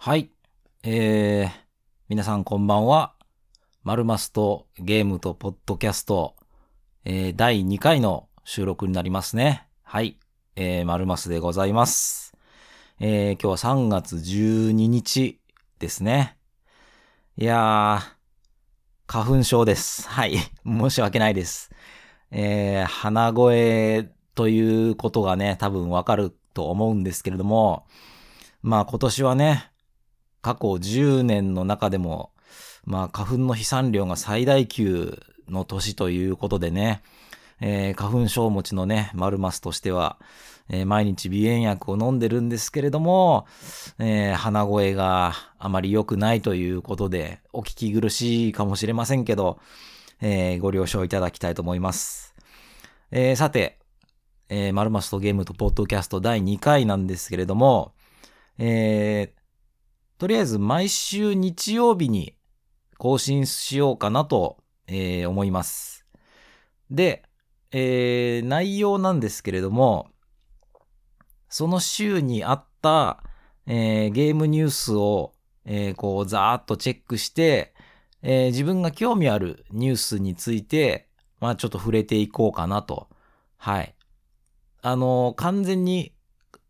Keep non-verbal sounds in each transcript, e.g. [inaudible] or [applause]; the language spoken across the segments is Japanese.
はい。えー、皆さんこんばんは。マルマスとゲームとポッドキャスト、えー、第2回の収録になりますね。はい。えー、マルマスでございます。えー、今日は3月12日ですね。いやー、花粉症です。はい。[laughs] 申し訳ないです。えー、鼻声ということがね、多分わかると思うんですけれども、まあ今年はね、過去10年の中でも、まあ花粉の飛散量が最大級の年ということでね、えー花粉症持ちのね、マルマスとしては、えー毎日鼻炎薬を飲んでるんですけれども、えー鼻声があまり良くないということで、お聞き苦しいかもしれませんけど、えーご了承いただきたいと思います。えーさて、えー、マルマスとゲームとポッドキャスト第2回なんですけれども、えーとりあえず毎週日曜日に更新しようかなと、えー思います。で、えー内容なんですけれども、その週にあった、えーゲームニュースを、えーこう、ざーっとチェックして、えー自分が興味あるニュースについて、まあちょっと触れていこうかなと。はい。あの、完全に、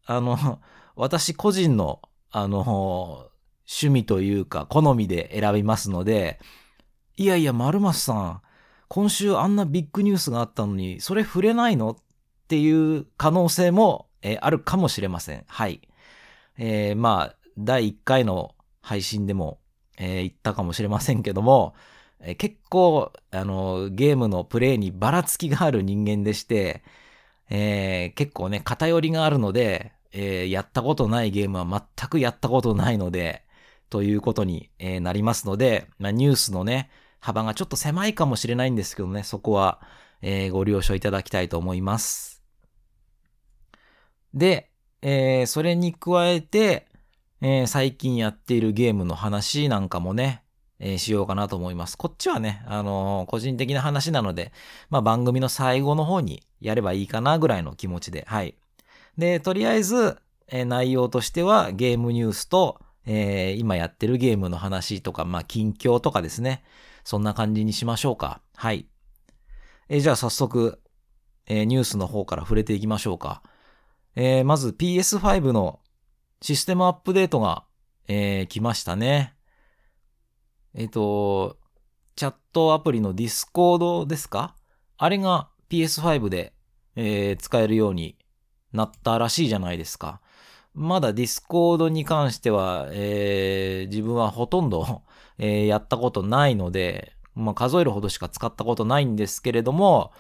あの、[laughs] 私個人の、あの、趣味というか、好みで選びますので、いやいや、丸松さん、今週あんなビッグニュースがあったのに、それ触れないのっていう可能性も、えーあるかもしれません。はい。えーまあ、第1回の配信でも、えー言ったかもしれませんけども、え結構、あの、ゲームのプレイにばらつきがある人間でして、え結構ね、偏りがあるので、えやったことないゲームは全くやったことないので、ということに、えなりますので、まあ、ニュースのね、幅がちょっと狭いかもしれないんですけどね、そこは、えご了承いただきたいと思います。で、えーそれに加えて、えー最近やっているゲームの話なんかもね、えーしようかなと思います。こっちはね、あの個人的な話なので、まあ番組の最後の方にやればいいかなぐらいの気持ちで、はい。で、とりあえず、え内容としてはゲームニュースと、えー今やってるゲームの話とか、まあ近況とかですね。そんな感じにしましょうか。はい。えーじゃあ早速、えーニュースの方から触れていきましょうか。えーまず PS5 のシステムアップデートが、えー来ましたね。えっ、と、チャットアプリの Discord ですか？あれが PS5 で、えー使えるようになったらしいじゃないですか。まだ Discord に関しては、えー自分はほとんど、[laughs] えやったことないので、まあ数えるほどしか使ったことないんですけれども、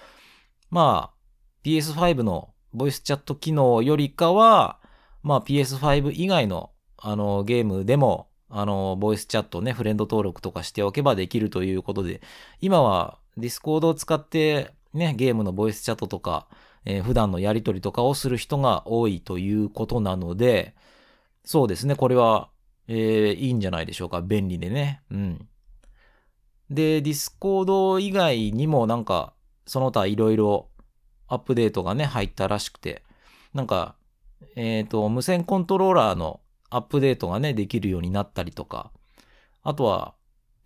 まあ PS5 のボイスチャット機能よりかは、まあ PS5 以外のあのゲームでも、あの、ボイスチャットね、フレンド登録とかしておけばできるということで、今は Discord を使ってね、ゲームのボイスチャットとか、えー普段のやりとりとかをする人が多いということなので、そうですね、これは、えーいいんじゃないでしょうか。便利でね。うん。で、Discord 以外にもなんか、その他いろいろアップデートがね、入ったらしくて、なんか、えっ、と、無線コントローラーのアップデートがね、できるようになったりとか、あとは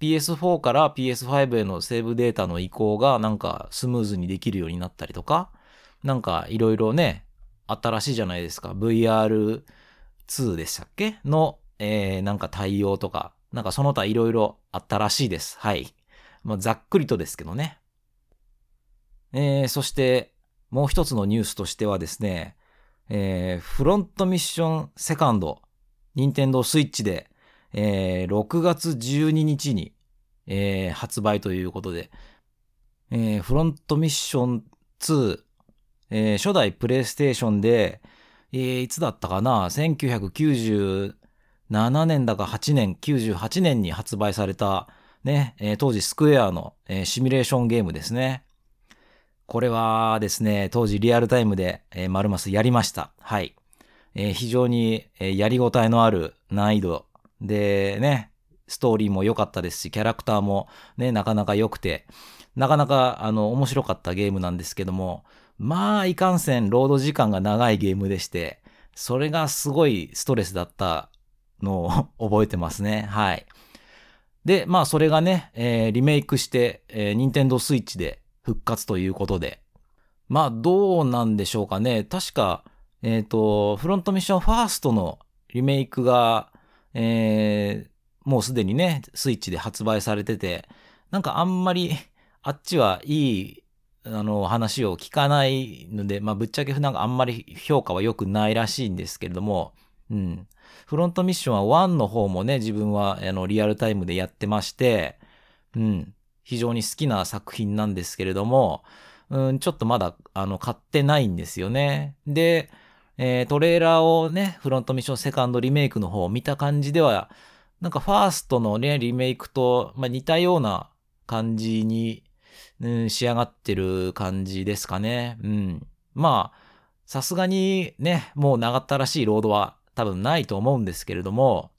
PS4 から PS5 へのセーブデータの移行がなんかスムーズにできるようになったりとか、なんかいろいろね、新しいじゃないですか。VR2 でしたっけ？の、えー、なんか対応とか、なんかその他いろいろあったらしいです。はい。まあ、ざっくりとですけどね。えー、そして、もう一つのニュースとしてはですね、えー、フロントミッションセカンド、任天堂スイッチで、えー6月12日に、えー発売ということで、えーフロントミッション2、えー初代プレイステーションで、えーいつだったかな ?1997 年だか8年、98年に発売された、ね、えー当時スクエアの、えシミュレーションゲームですね。これはですね、当時リアルタイムで、えーマルマスやりました。はい。えー非常に、えーやりごたえのある難易度でね、ストーリーも良かったですし、キャラクターもね、なかなか良くて、なかなかあの面白かったゲームなんですけども、まあ、いかんせんロード時間が長いゲームでして、それがすごいストレスだったのを [laughs] 覚えてますね。はい。で、まあそれがね、えー、リメイクして、えー、ニンテンドースイッチで復活ということで。まあどうなんでしょうかね。確か、えっ、ー、と、フロントミッションファーストのリメイクが、えー、もうすでにね、スイッチで発売されてて、なんかあんまり、[laughs] あっちはいい、あの、話を聞かないので、まあぶっちゃけなんかあんまり評価は良くないらしいんですけれども、うん。フロントミッションは1の方もね、自分はあのリアルタイムでやってまして、うん、非常に好きな作品なんですけれども、うん、ちょっとまだ、あの、買ってないんですよね。で、えー、トレーラーをね、フロントミッションセカンドリメイクの方を見た感じでは、なんかファーストのね、リメイクと、まあ、似たような感じに、うん、仕上がってる感じですかね。うん。まあ、さすがにね、もう長ったらしいロードは多分ないと思うんですけれども、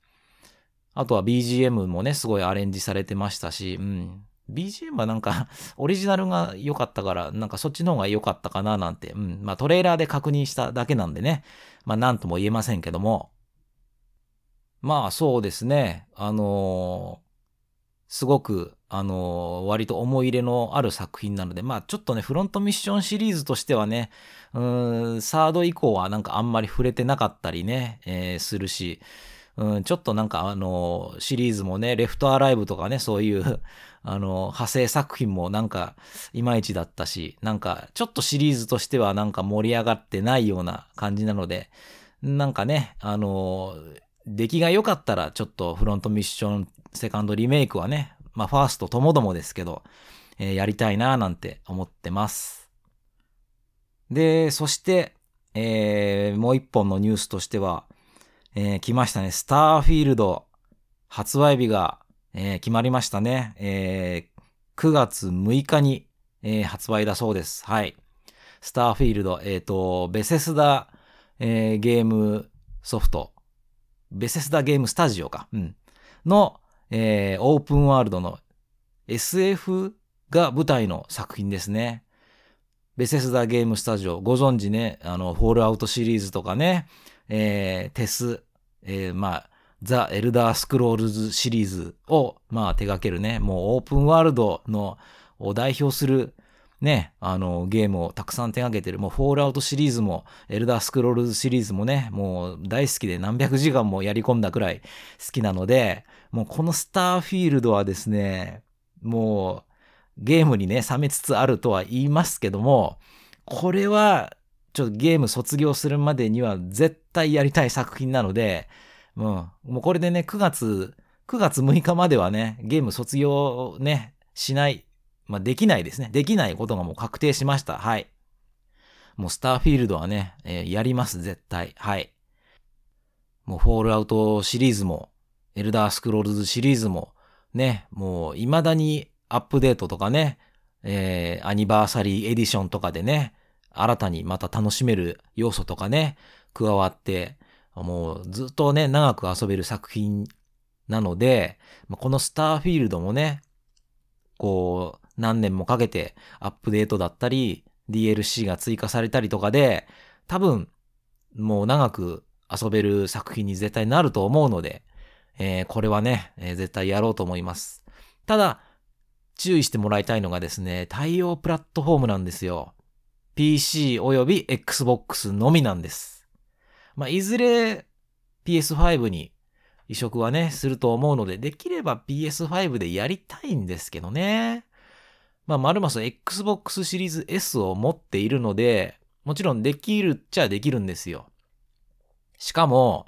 あとは BGM もね、すごいアレンジされてましたし、うん。BGM はなんかオリジナルが良かったから、なんかそっちの方が良かったかななんて、うん。まあトレーラーで確認しただけなんでね、まあなんとも言えませんけども。まあそうですね、あの、すごく、あのー、割と思い入れのある作品なので、まあちょっとね、フロントミッションシリーズとしてはね、うーん、サード以降はなんかあんまり触れてなかったりね、えー、するし、うん、ちょっとなんかあの、シリーズもね、レフトアライブとかね、そういう [laughs] あの、派生作品もなんか、いまいちだったし、なんか、ちょっとシリーズとしてはなんか盛り上がってないような感じなので、なんかね、あの、出来が良かったら、ちょっとフロントミッションセカンドリメイクはね、まあ、ファーストともどもですけど、えー、やりたいななんて思ってます。で、そして、えー、もう一本のニュースとしては、えー、来ましたね。スターフィールド発売日が、えー、決まりましたね。えー、9月6日に、えー、発売だそうです。はい。スターフィールド、えっ、ー、と、ベセスダ、えー、ゲームソフト、ベセスダゲームスタジオか、うん、の、えー、オープンワールドの SF が舞台の作品ですね。ベセスダゲームスタジオ、ご存知ね、あの、フォールアウトシリーズとかね、えー、テス、えー、まあ、ザ・エルダースクロールズシリーズを、まあ、手掛けるね、もうオープンワールドの、を代表する、ね、あの、ゲームをたくさん手掛けてる。もう、フォールアウトシリーズも、エルダースクロールズシリーズもね、もう大好きで何百時間もやり込んだくらい好きなので、もうこのスターフィールドはですね、もう、ゲームにね、冷めつつあるとは言いますけども、これは、ちょっとゲーム卒業するまでには絶対やりたい作品なので、うん。もうこれでね、9月、9月6日まではね、ゲーム卒業ね、しない。まあ、できないですね。できないことがもう確定しました。はい。もうスターフィールドはね、えー、やります、絶対。はい。もうフォールアウトシリーズも、エルダースクロールズシリーズも、ね、もう未だにアップデートとかね、えー、アニバーサリーエディションとかでね、新たにまた楽しめる要素とかね、加わって、もうずっとね、長く遊べる作品なので、このスターフィールドもね、こう、何年もかけてアップデートだったり、DLC が追加されたりとかで、多分、もう長く遊べる作品に絶対なると思うので、えー、これはね、えー、絶対やろうと思います。ただ、注意してもらいたいのがですね、対応プラットフォームなんですよ。PC および Xbox のみなんです。まあ、いずれ PS5 に移植はね、すると思うので、できれば PS5 でやりたいんですけどね。まあ、マルマス Xbox シリーズ S を持っているので、もちろんできるっちゃできるんですよ。しかも、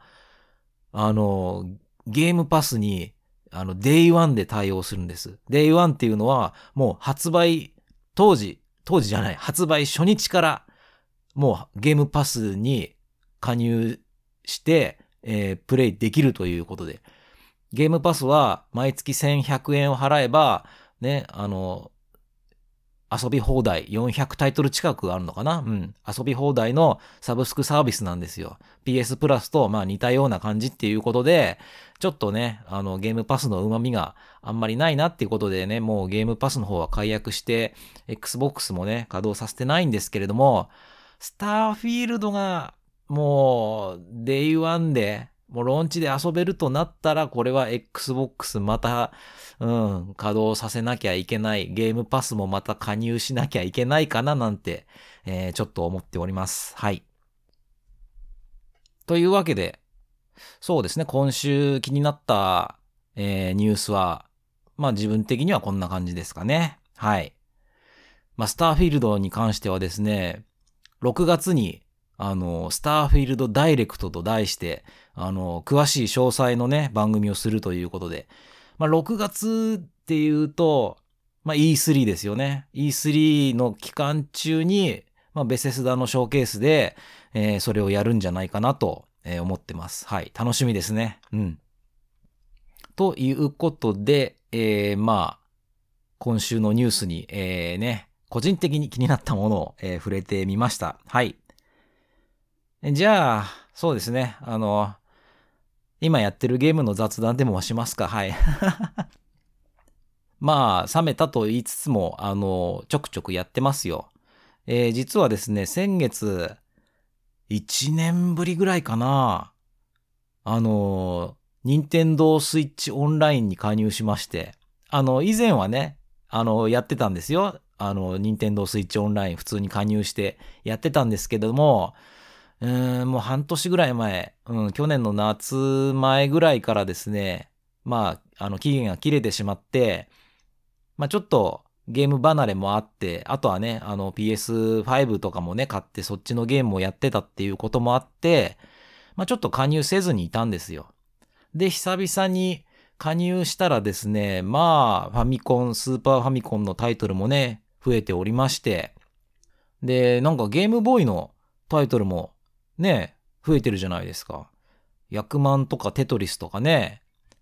あの、ゲームパスに、あの、Day1 で対応するんです。Day1 っていうのは、もう発売当時、当時じゃない、発売初日からもうゲームパスに加入して、えー、プレイできるということで。ゲームパスは毎月1100円を払えば、ね、あの、遊び放題、400タイトル近くあるのかな？うん。遊び放題のサブスクサービスなんですよ。PS プラスとまあ似たような感じっていうことで、ちょっとね、あのゲームパスの旨味があんまりないなっていうことでね、もうゲームパスの方は解約して、Xbox もね、稼働させてないんですけれども、 Starfield がもう、 day one で、もうローンチで遊べるとなったら、これは Xbox また、うん、稼働させなきゃいけない。ゲームパスもまた加入しなきゃいけないかななんて、えー、ちょっと思っております。はい。というわけで、そうですね、今週気になった、えー、ニュースは、まあ自分的にはこんな感じですかね。はい。まあ、スターフィールドに関してはですね、6月にあの、スターフィールドダイレクトと題して、あの、詳しい詳細のね、番組をするということで、まあ、6月っていうと、まあ、E3 ですよね。E3 の期間中に、まあ、ベセスダのショーケースで、えー、それをやるんじゃないかなと、えー、思ってます。はい。楽しみですね。うん。ということで、えー、まあ、今週のニュースに、えー、ね、個人的に気になったものを、えー、触れてみました。はい。じゃあ、そうですね。あの、今やってるゲームの雑談でもしますか？はい。[laughs] まあ、冷めたと言いつつも、あの、ちょくちょくやってますよ。えー、実はですね、先月、1年ぶりぐらいかな。あの、任天堂スイッチオンラインに加入しまして、あの、以前はね、あの、やってたんですよ。あの、任天堂スイッチオンライン普通に加入してやってたんですけども、うん、もう半年ぐらい前、うん、去年の夏前ぐらいからですね、まあ、あの、期限が切れてしまって、まあちょっとゲーム離れもあって、あとはね、あの PS5 とかもね、買ってそっちのゲームをやってたっていうこともあって、まあちょっと加入せずにいたんですよ。で、久々に加入したらですね、まあ、ファミコン、スーパーファミコンのタイトルもね、増えておりまして、で、なんかゲームボーイのタイトルもね、増えてるじゃないですか。役満とかテトリスとかね、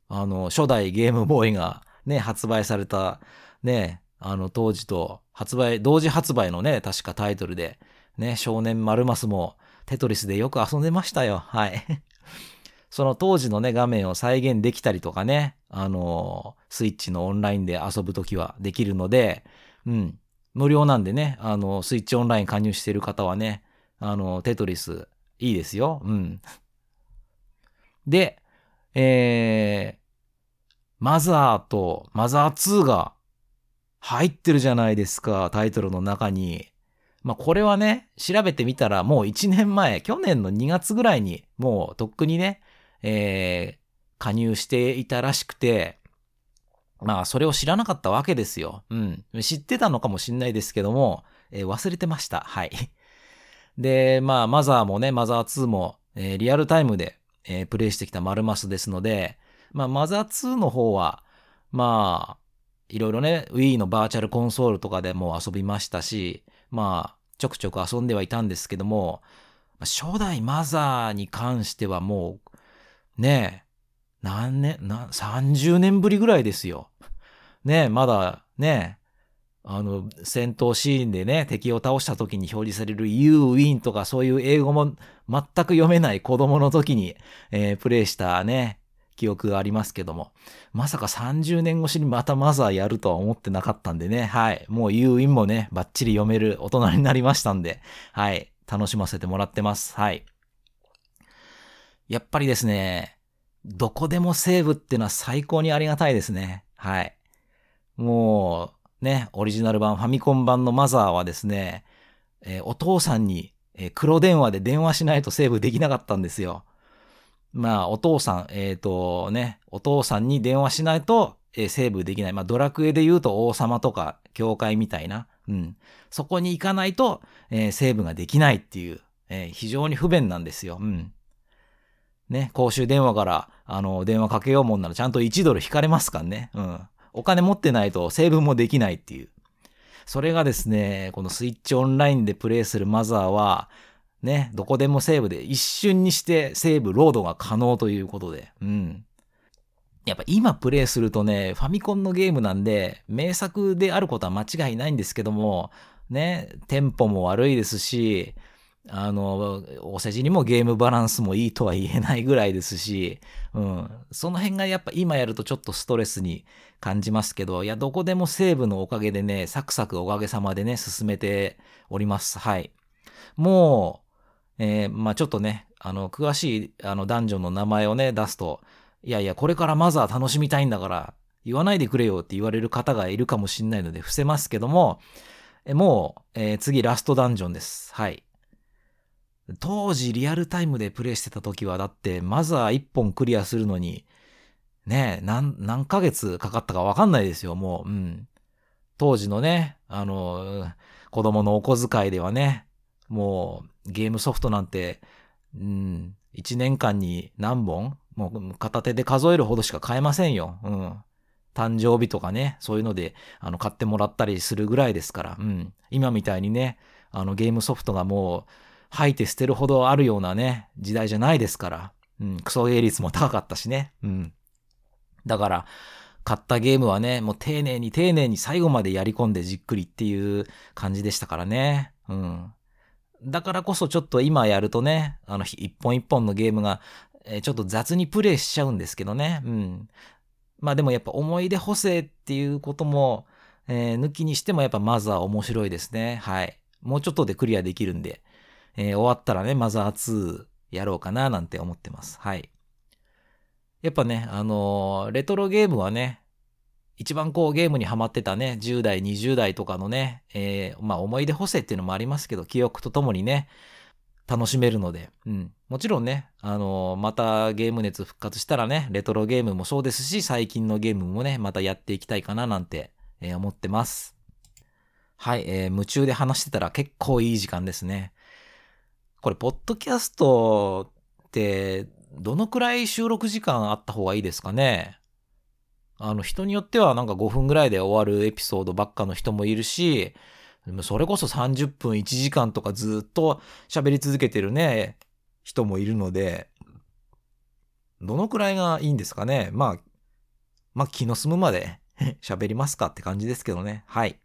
あの、初代ゲームボーイがね、発売された、ね、あの、当時と発売、同時発売のね、確かタイトルで、ね、少年マルマスもテトリスでよく遊んでましたよ。はい。[laughs] その当時のね、画面を再現できたりとかね、あの、スイッチのオンラインで遊ぶときはできるので、うん。無料なんでね、あの、スイッチオンライン加入している方はね、あの、テトリスいいですよ。うん。で、えー、マザーとマザー2が入ってるじゃないですか、タイトルの中に。まあ、これはね、調べてみたらもう1年前、去年の2月ぐらいに、もうとっくにね、えー、加入していたらしくて、まあ、それを知らなかったわけですよ。うん。知ってたのかもしんないですけども、えー、忘れてました。はい。で、まあ、マザーもね、マザー2も、えー、リアルタイムで、えー、プレイしてきたマルマスですので、まあ、マザー2の方は、まあ、いろいろね、Wii のバーチャルコンソールとかでも遊びましたし、まあ、ちょくちょく遊んではいたんですけども、初代マザーに関してはもう、ねえ、何年、な、30年ぶりぐらいですよ。ねえ、まだ、ねあの、戦闘シーンでね、敵を倒した時に表示される You win とかそういう英語も全く読めない子供の時に、えー、プレイしたね、記憶がありますけども。まさか30年越しにまたマザーやるとは思ってなかったんでね。はい。もう You win もね、バッチリ読める大人になりましたんで、はい。楽しませてもらってます。はい。やっぱりですね、どこでもセーブっていうのは最高にありがたいですね。はい。もう、ね、オリジナル版、ファミコン版のマザーはですね、えー、お父さんに、えー、黒電話で電話しないとセーブできなかったんですよ。まあ、お父さん、えっ、ー、とね、お父さんに電話しないと、えー、セーブできない。まあ、ドラクエで言うと王様とか、教会みたいな。うん。そこに行かないと、えー、セーブができないっていう、えー、非常に不便なんですよ。うん。ね、公衆電話から、あの、電話かけようもんならちゃんと1ドル引かれますからね。うん。お金持ってないとセーブもできないっていう。それがですね、このスイッチオンラインでプレイするマザーは、ね、どこでもセーブで一瞬にしてセーブ、ロードが可能ということで、うん。やっぱ今プレイするとね、ファミコンのゲームなんで、名作であることは間違いないんですけども、ね、テンポも悪いですし、あの、お世辞にもゲームバランスもいいとは言えないぐらいですし、うん。その辺がやっぱ今やるとちょっとストレスに感じますけど、いや、どこでもセーブのおかげでね、サクサクおかげさまでね、進めております。はい。もう、えー、まあちょっとね、あの、詳しい、あの、ダンジョンの名前をね、出すと、いやいや、これからマザー楽しみたいんだから、言わないでくれよって言われる方がいるかもしんないので伏せますけども、もう、えー、次ラストダンジョンです。はい。当時リアルタイムでプレイしてた時はだってマザー1本クリアするのにね何、何ヶ月かかったかわかんないですよ、もう。うん。当時のね、あの、子供のお小遣いではね、もうゲームソフトなんて、うん、1年間に何本もう片手で数えるほどしか買えませんよ。うん。誕生日とかね、そういうので、あの、買ってもらったりするぐらいですから、うん。今みたいにね、あの、ゲームソフトがもう、吐いて捨てるほどあるようなね、時代じゃないですから、うん、クソゲー率も高かったしね、うん。だから、買ったゲームはね、もう丁寧に丁寧に最後までやり込んでじっくりっていう感じでしたからね。うん。だからこそちょっと今やるとね、あの、一本一本のゲームが、え、ちょっと雑にプレイしちゃうんですけどね。うん。まあでもやっぱ思い出補正っていうことも、えー、抜きにしてもやっぱまずは面白いですね。はい。もうちょっとでクリアできるんで、えー、終わったらね、マザー2やろうかななんて思ってます。はい。やっぱね、あのー、レトロゲームはね、一番こうゲームにハマってたね、10代、20代とかのね、えー、まあ思い出補正っていうのもありますけど、記憶とともにね、楽しめるので、うん。もちろんね、あのー、またゲーム熱復活したらね、レトロゲームもそうですし、最近のゲームもね、またやっていきたいかななんて、えー、思ってます。はい、えー、夢中で話してたら結構いい時間ですね。これ、ポッドキャストって、どのくらい収録時間あった方がいいですかね？あの、人によってはなんか5分ぐらいで終わるエピソードばっかの人もいるし、それこそ30分1時間とかずっと喋り続けてるね、人もいるので、どのくらいがいいんですかね？まあ、まあ気の済むまで [laughs] 喋りますかって感じですけどね。はい。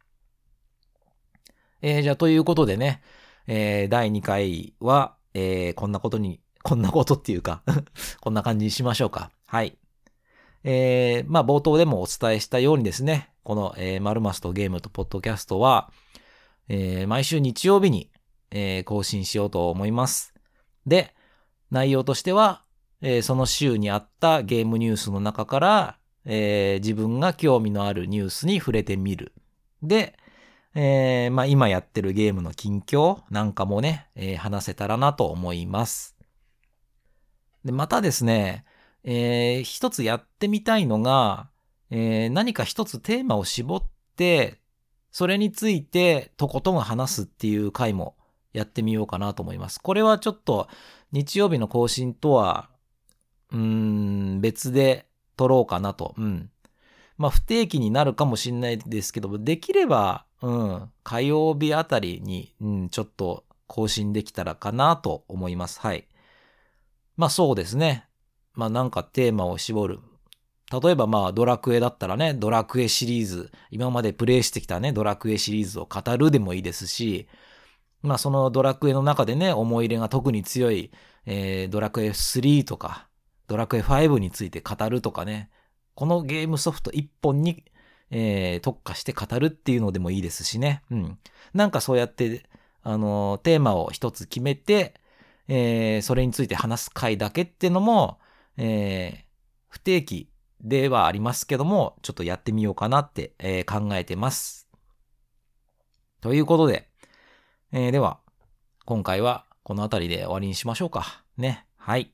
えー、じゃあということでね、えー、第2回は、えー、こんなことに、こんなことっていうか [laughs] こんな感じにしましょうか。はい。えー、まあ冒頭でもお伝えしたようにですね、この、えー、マルマスとゲームとポッドキャストは、えー、毎週日曜日に、えー、更新しようと思います。で、内容としては、えー、その週にあったゲームニュースの中から、えー、自分が興味のあるニュースに触れてみる。で、えー、まあ今やってるゲームの近況なんかもね、えー、話せたらなと思います。で、またですね、えー、一つやってみたいのが、えー、何か一つテーマを絞って、それについてとことん話すっていう回もやってみようかなと思います。これはちょっと日曜日の更新とは、うーん、別で撮ろうかなと。うん。まあ不定期になるかもしれないですけど、できれば、うん、火曜日あたりに、うん、ちょっと更新できたらかなと思います。はい。まあそうですね。まあなんかテーマを絞る。例えばまあドラクエだったらね、ドラクエシリーズ、今までプレイしてきたね、ドラクエシリーズを語るでもいいですし、まあそのドラクエの中でね、思い入れが特に強い、えー、ドラクエ3とか、ドラクエ5について語るとかね、このゲームソフト1本に、えー、特化して語るっていうのでもいいですしね。うん。なんかそうやって、あの、テーマを一つ決めて、えー、それについて話す回だけっていうのも、えー、不定期ではありますけども、ちょっとやってみようかなって、えー、考えてます。ということで、えー、では、今回はこの辺りで終わりにしましょうか。ね。はい。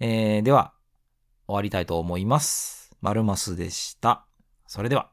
えー、では、終わりたいと思います。マルマスでした。それでは。